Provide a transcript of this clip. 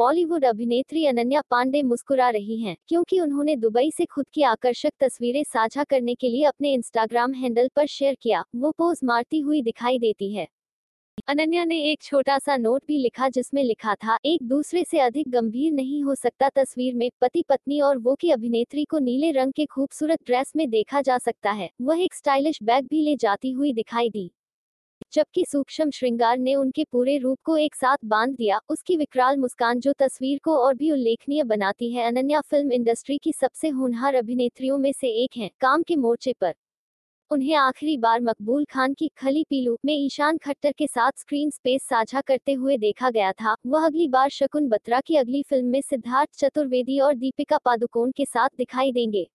बॉलीवुड अभिनेत्री अनन्या पांडे मुस्कुरा रही हैं, क्योंकि उन्होंने दुबई से खुद की आकर्षक तस्वीरें साझा करने के लिए अपने इंस्टाग्राम हैंडल पर शेयर किया, वो पोज मारती हुई दिखाई देती है। अनन्या ने एक छोटा सा नोट भी लिखा जिसमें लिखा था, एक दूसरे से अधिक गंभीर नहीं हो सकता तस्वीर में, पति पत्नी और वो की अभिनेत्री को नीले रंग के खूबसूरत ड्रेस में देखा जा सकता है। वह एक स्टाइलिश बैग भी ले जाती हुई दिखाई दी। जबकि सूक्ष्म श्रृंगार ने उनके पूरे रूप को एक साथ बाँध दिया। उसकी विकराल मुस्कान जो तस्वीर को और भी उल्लेखनीय बनाती है, अनन्या फ़िल्म इंडस्ट्री की सबसे होनहार अभिनेत्रियों में से एक है, काम के मोर्चे पर। उन्हें आखिरी बार मकबूल खान की खली पीलू में ईशान खट्टर के साथ स्क्रीन स्पेस साझा करते हुए देखा गया था। वह अगली बार शकुन बत्रा की अगली फ़िल्म में सिद्धार्थ चतुर्वेदी और दीपिका पादुकोण के साथ दिखाई देंगे।